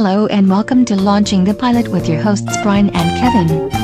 Hello and welcome to Launching the Pilot with your hosts Brian and Kevin.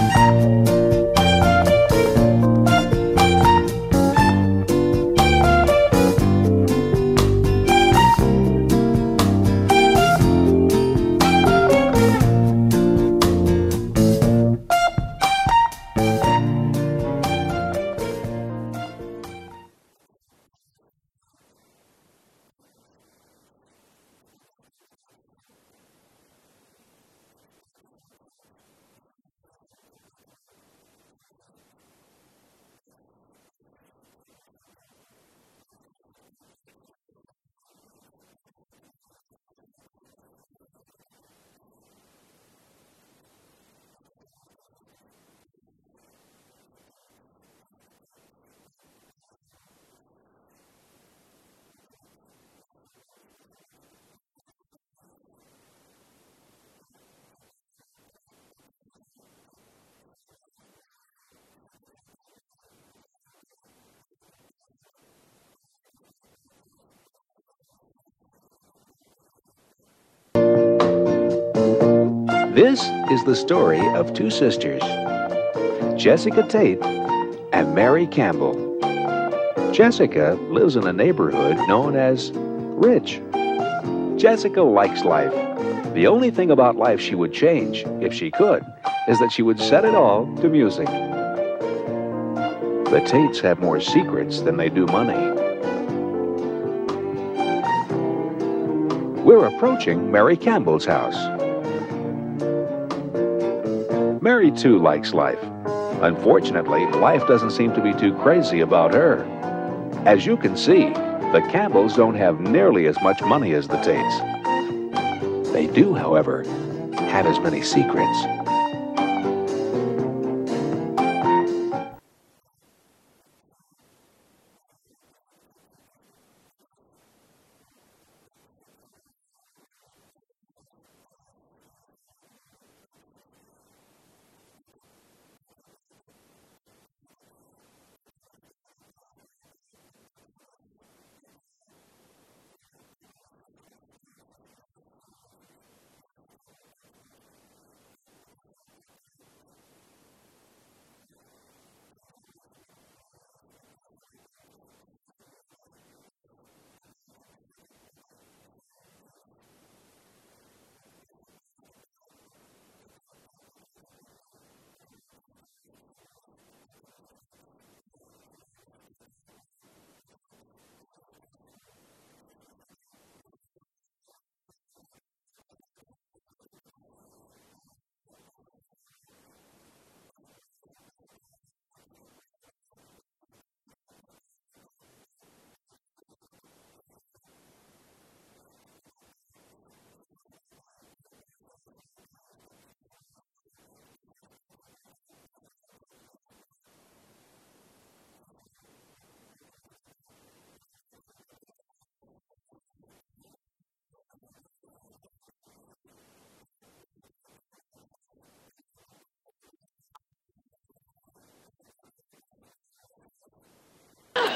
This is the story of two sisters, Jessica Tate and Mary Campbell. Jessica lives in a neighborhood known as Rich. Jessica likes life. The only thing about life she would change, if she could, is that she would set it all to music. The Tates have more secrets than they do money. We're approaching Mary Campbell's house. Mary too likes life. Unfortunately, life doesn't seem to be too crazy about her. As you can see, the Campbells don't have nearly as much money as the Tates. They do, however, have as many secrets.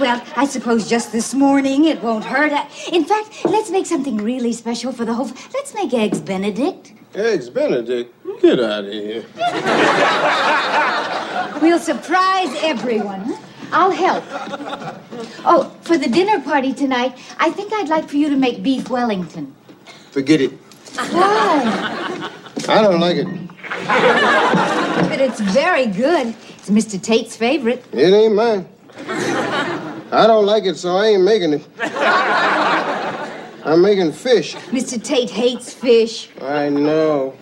Well, I suppose just this morning it won't hurt. In fact, let's make something really special for the whole. Let's make eggs Benedict. Eggs Benedict? Get out of here. We'll surprise everyone. I'll help. Oh, for the dinner party tonight, I think I'd like for you to make beef Wellington. Forget it. Why? I don't like it. but it's very good. It's Mr. Tate's favorite. It ain't mine. I don't like it, so I ain't making it. I'm making fish. Mr. Tate hates fish. I know.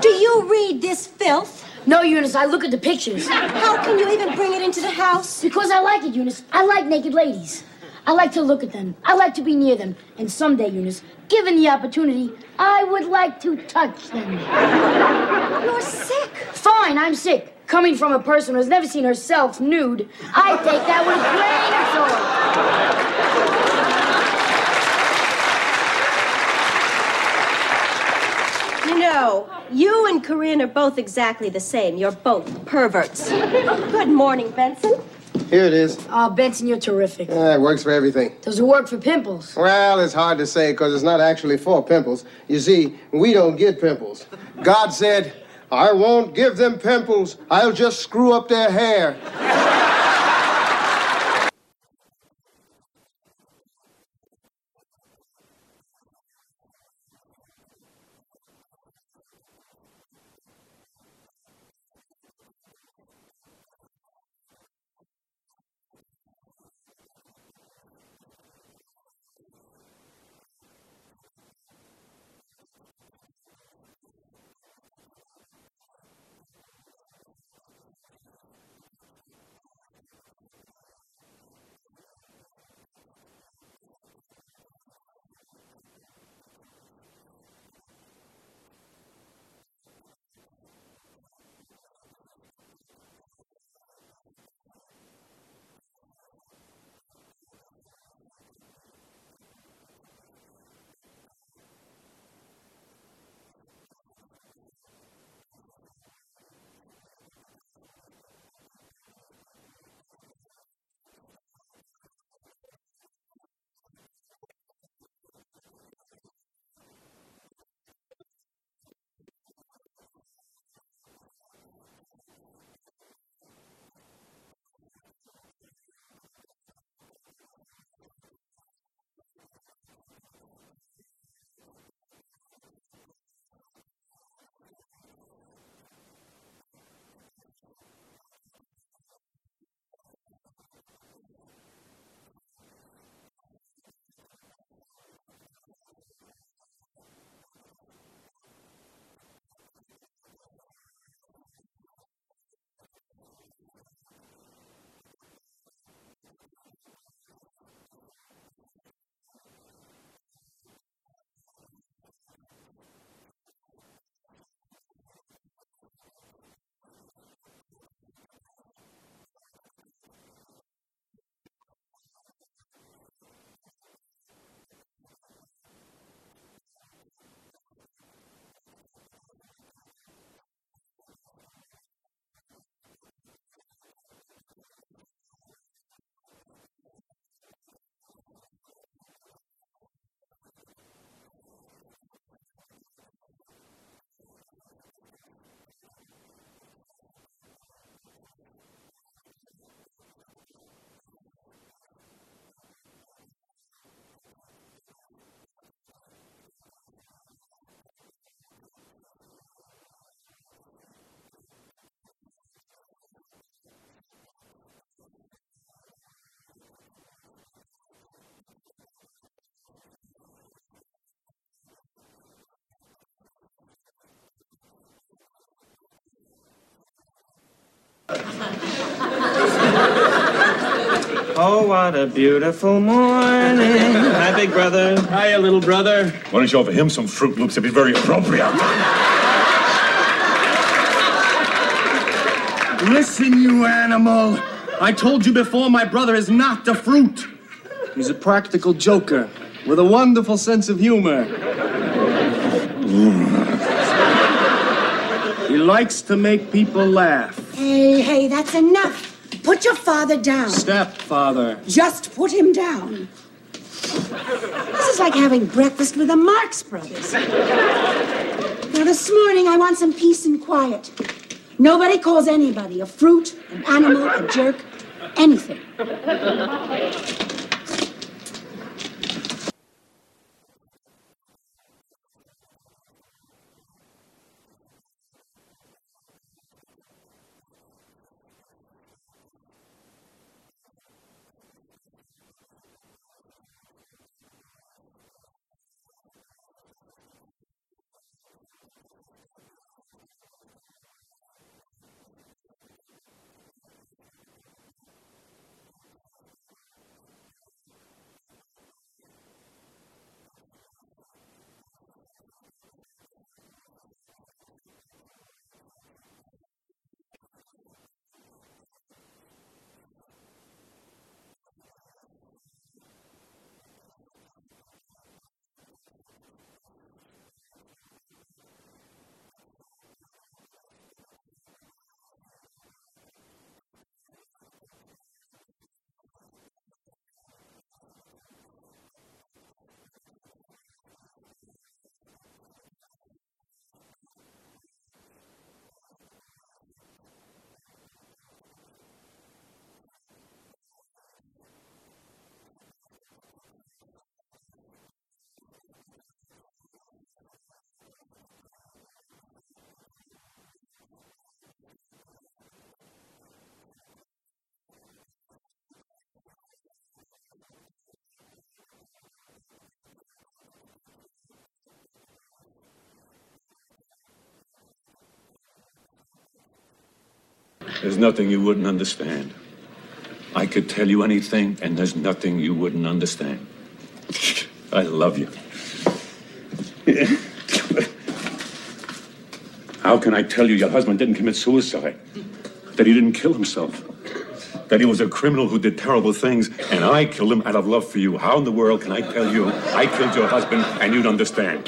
Do you read this filth? No, Eunice, I look at the pictures. How can you even bring it into the house? Because I like it, Eunice. I like naked ladies. I like to look at them. I like to be near them. And someday, Eunice, given the opportunity, I would like to touch them. You're sick. Fine, I'm sick. Coming from a person who has never seen herself nude, I take that with a grain of salt. You know, you and Corinne are both exactly the same. You're both perverts. Good morning, Benson. Here it is. Oh, Benson, you're terrific. Yeah, it works for everything. Does it work for pimples? Well, it's hard to say because it's not actually for pimples. You see, we don't get pimples. God said, I won't give them pimples. I'll just screw up their hair. Oh, what a beautiful morning. Hi, big brother. Hiya, little brother. Why don't you offer him some Froot Loops? It'd be very appropriate. Listen, you animal. I told you before my brother is not a fruit. He's a practical joker with a wonderful sense of humor. Mm. he likes to make people laugh. Hey, hey, that's enough. Put your father down. Stepfather. Just put him down. This is like having breakfast with the Marx Brothers. Now, this morning, I want some peace and quiet. Nobody calls anybody a fruit, an animal, a jerk, anything. There's nothing you wouldn't understand. I could tell you anything, and there's nothing you wouldn't understand. I love you. How can I tell you your husband didn't commit suicide? That he didn't kill himself? That he was a criminal who did terrible things, and I killed him out of love for you. How in the world can I tell you I killed your husband and you'd understand?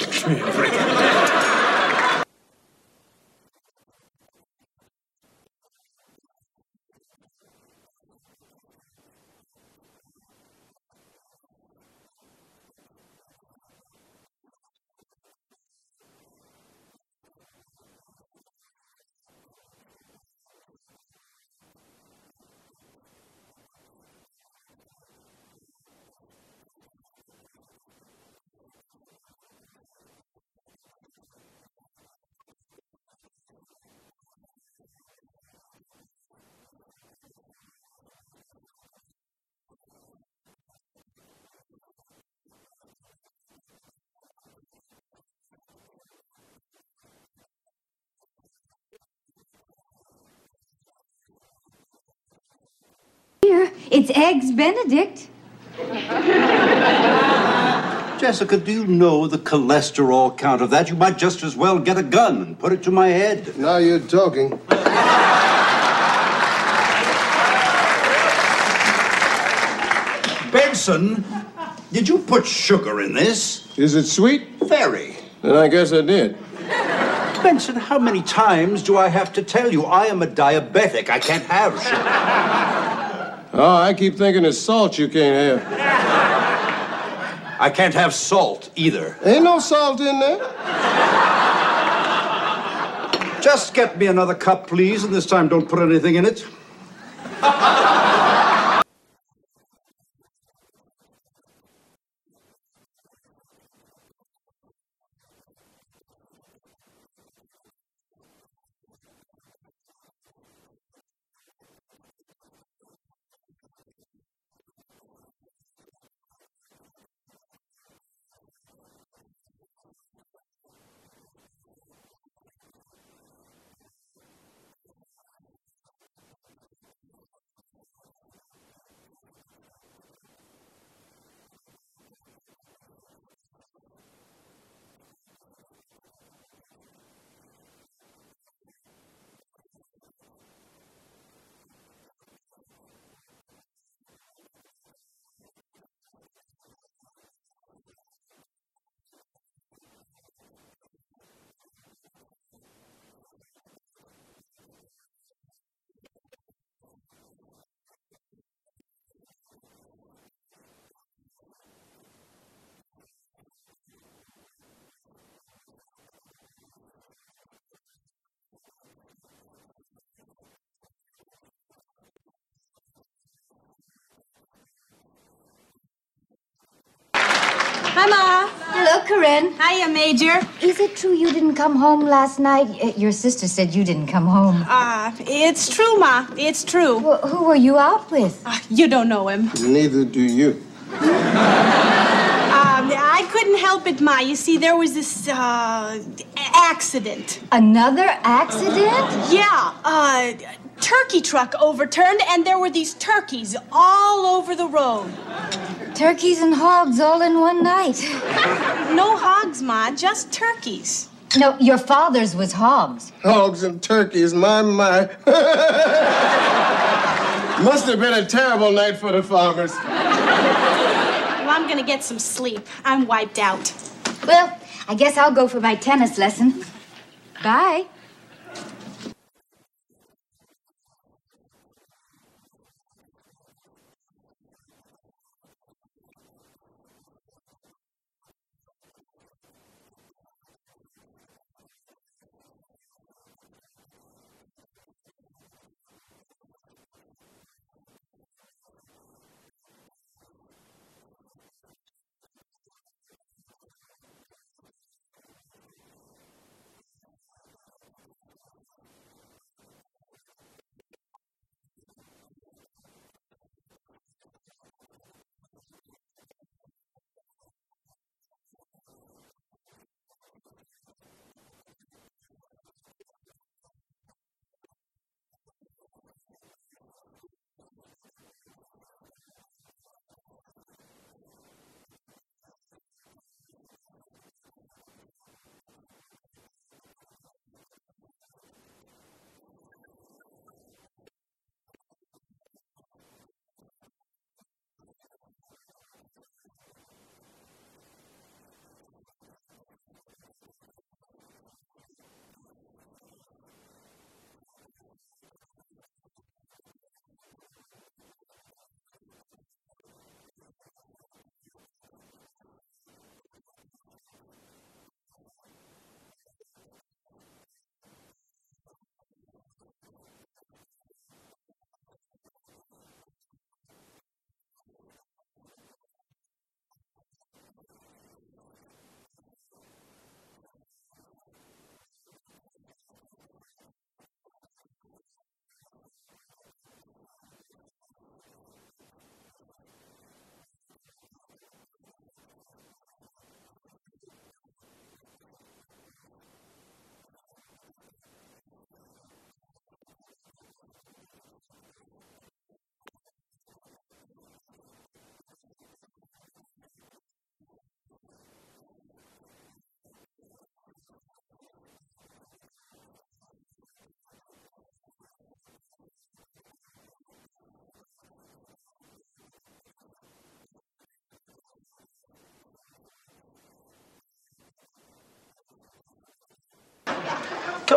Give me a break. Here, it's Eggs Benedict. Jessica, do you know the cholesterol count of that? You might just as well get a gun and put it to my head. Now you're talking. Benson, did you put sugar in this? Is it sweet? Very. Then I guess I did. Benson, how many times do I have to tell you I am a diabetic? I can't have sugar. Oh, I keep thinking it's salt you can't have. I can't have salt either. Ain't no salt in there. Just get me another cup, please, and this time don't put anything in it. Hi, Ma. Hello, Corinne. Hiya, Major. Is it true you didn't come home last night? Uh, Your sister said you didn't come home. Uh, it's true, Ma. It's true. Well, who were you out with? Uh, you don't know him. Neither do you. Um, I couldn't help it, Ma. You see, there was this, uh, accident. Another accident? Yeah, uh, turkey truck overturned, and there were these turkeys all over the road. Turkeys and hogs all in one night. No hogs, Ma, just turkeys. No, your father's was hogs. Hogs and turkeys, my, my. Must have been a terrible night for the farmers. Well, I'm gonna get some sleep. I'm wiped out. Well, I guess I'll go for my tennis lesson. Bye.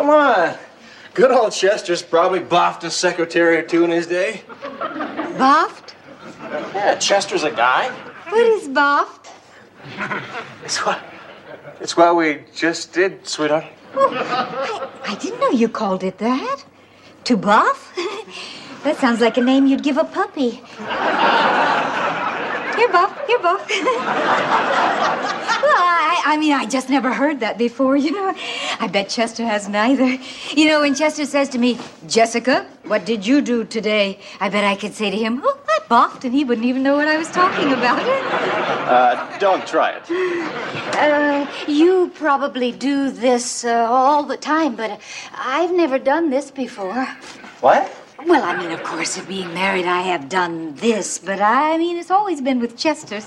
Come on. Good old Chester's probably boffed a secretary or two in his day. Boffed? Yeah, Chester's a guy. What is boffed? It's what, it's what we just did, sweetheart. Oh, I, I didn't know you called it that. To buff? that sounds like a name you'd give a puppy. Here, Buff. Here, Buff. well, I, I mean, I just never heard that before, you know. I bet Chester hasn't either. You know, when Chester says to me, Jessica, what did you do today? I bet I could say to him, oh, I buffed, and he wouldn't even know what I was talking about. Uh, don't try it. Uh, you probably do this uh, all the time, but I've never done this before. What? Well, I mean, of course, of being married, I have done this, but I mean, it's always been with Chester's.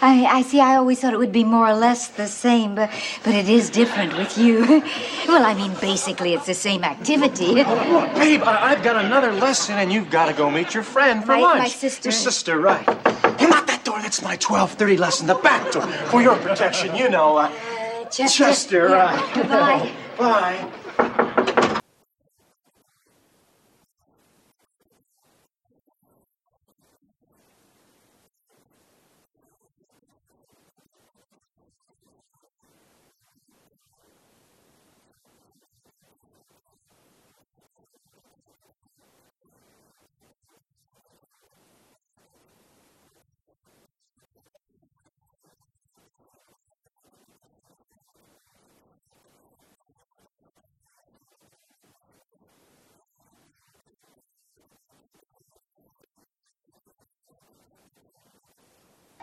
I, I see. I always thought it would be more or less the same, but but it is different with you. well, I mean, basically, it's the same activity. Look, babe, I, have got another lesson, and you've got to go meet your friend for my, lunch. My sister. Your sister, right? Hey, not that door. That's my twelve thirty lesson. The back door, for your protection. You know. Uh, uh, Chester. Chester, right? Bye. Bye.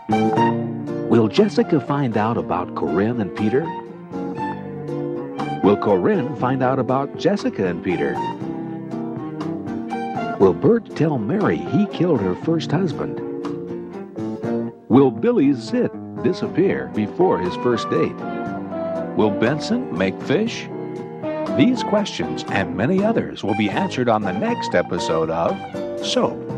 Will Jessica find out about Corinne and Peter? Will Corinne find out about Jessica and Peter? Will Burt tell Mary he killed her first husband? Will Billy's zit disappear before his first date? Will Benson make fish? These questions and many others will be answered on the next episode of Soap.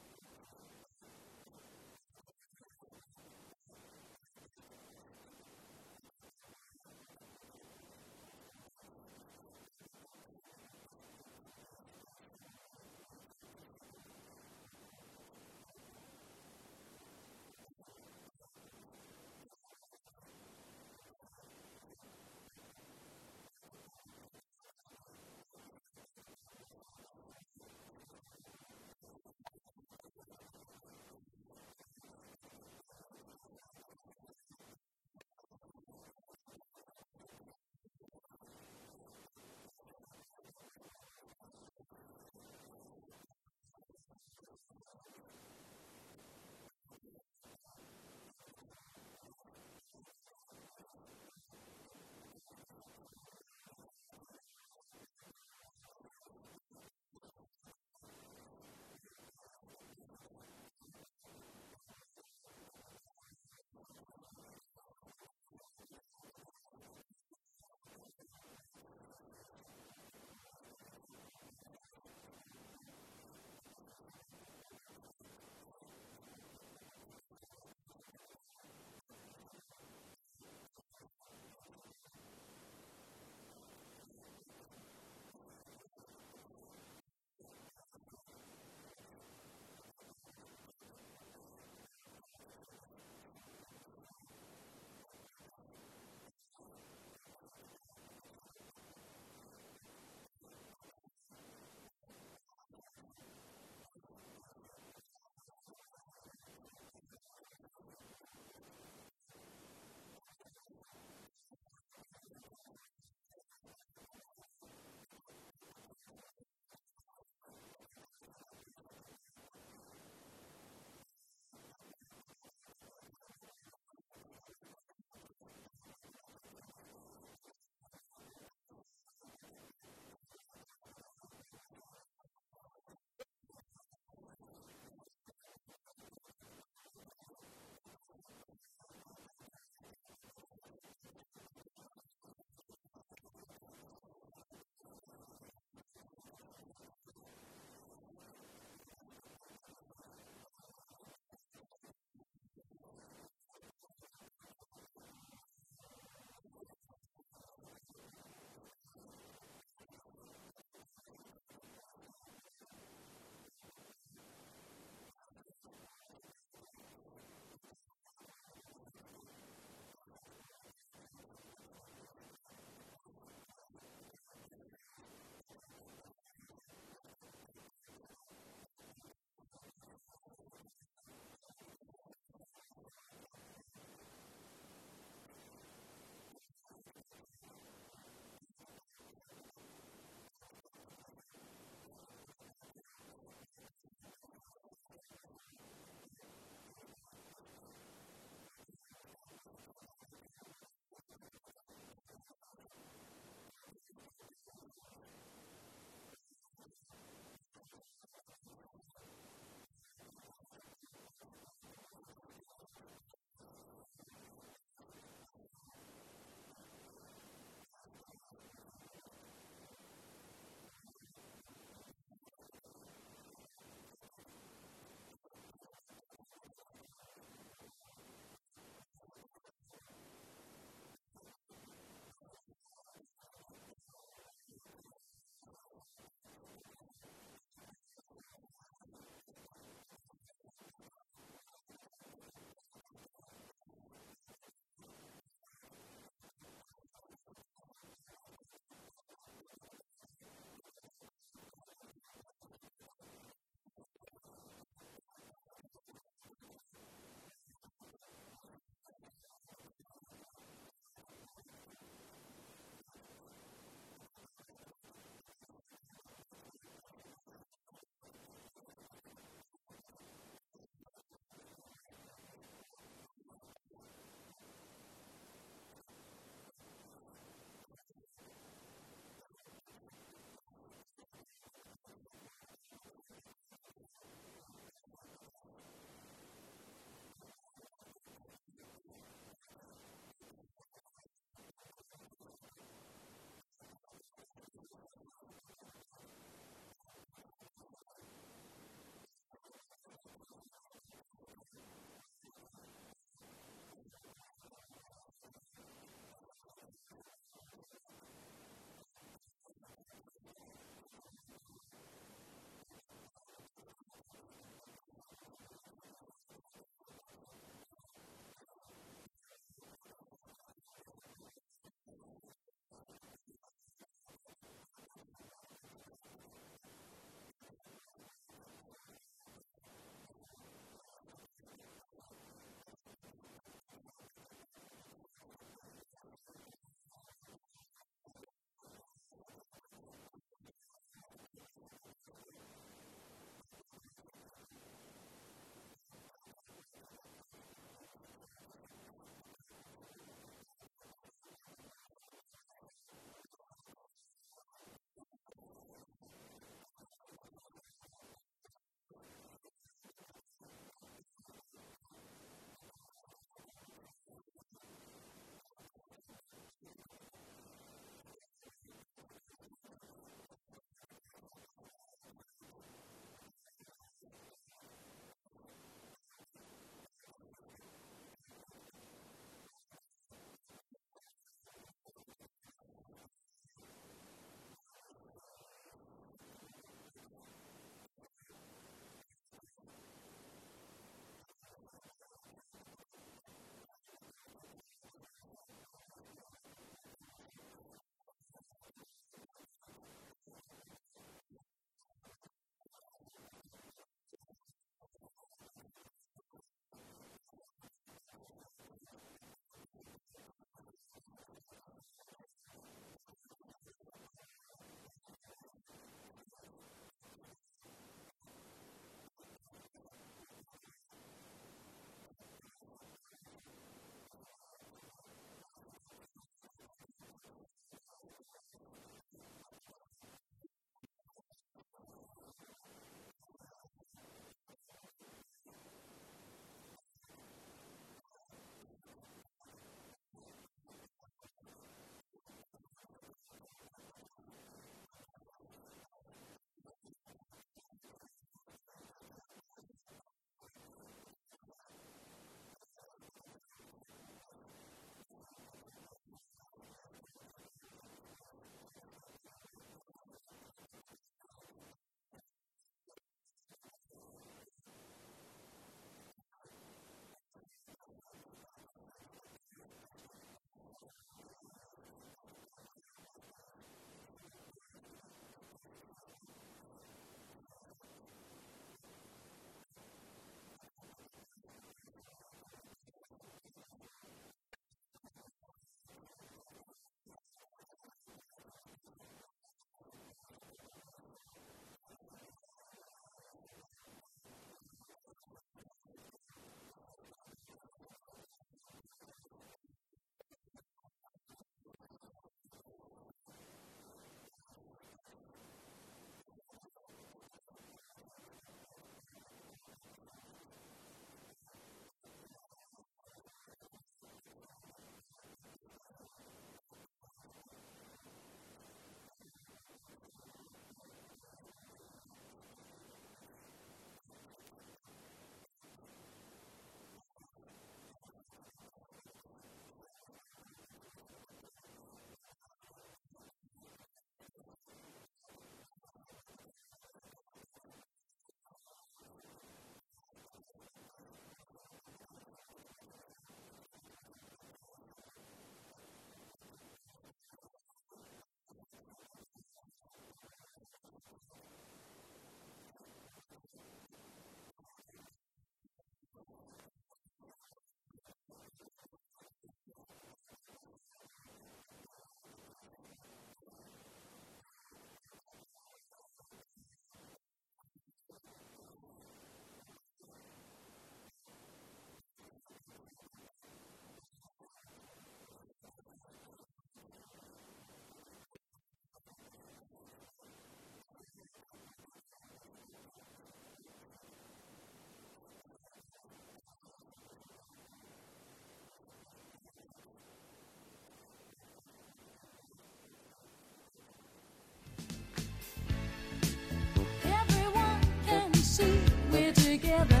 together.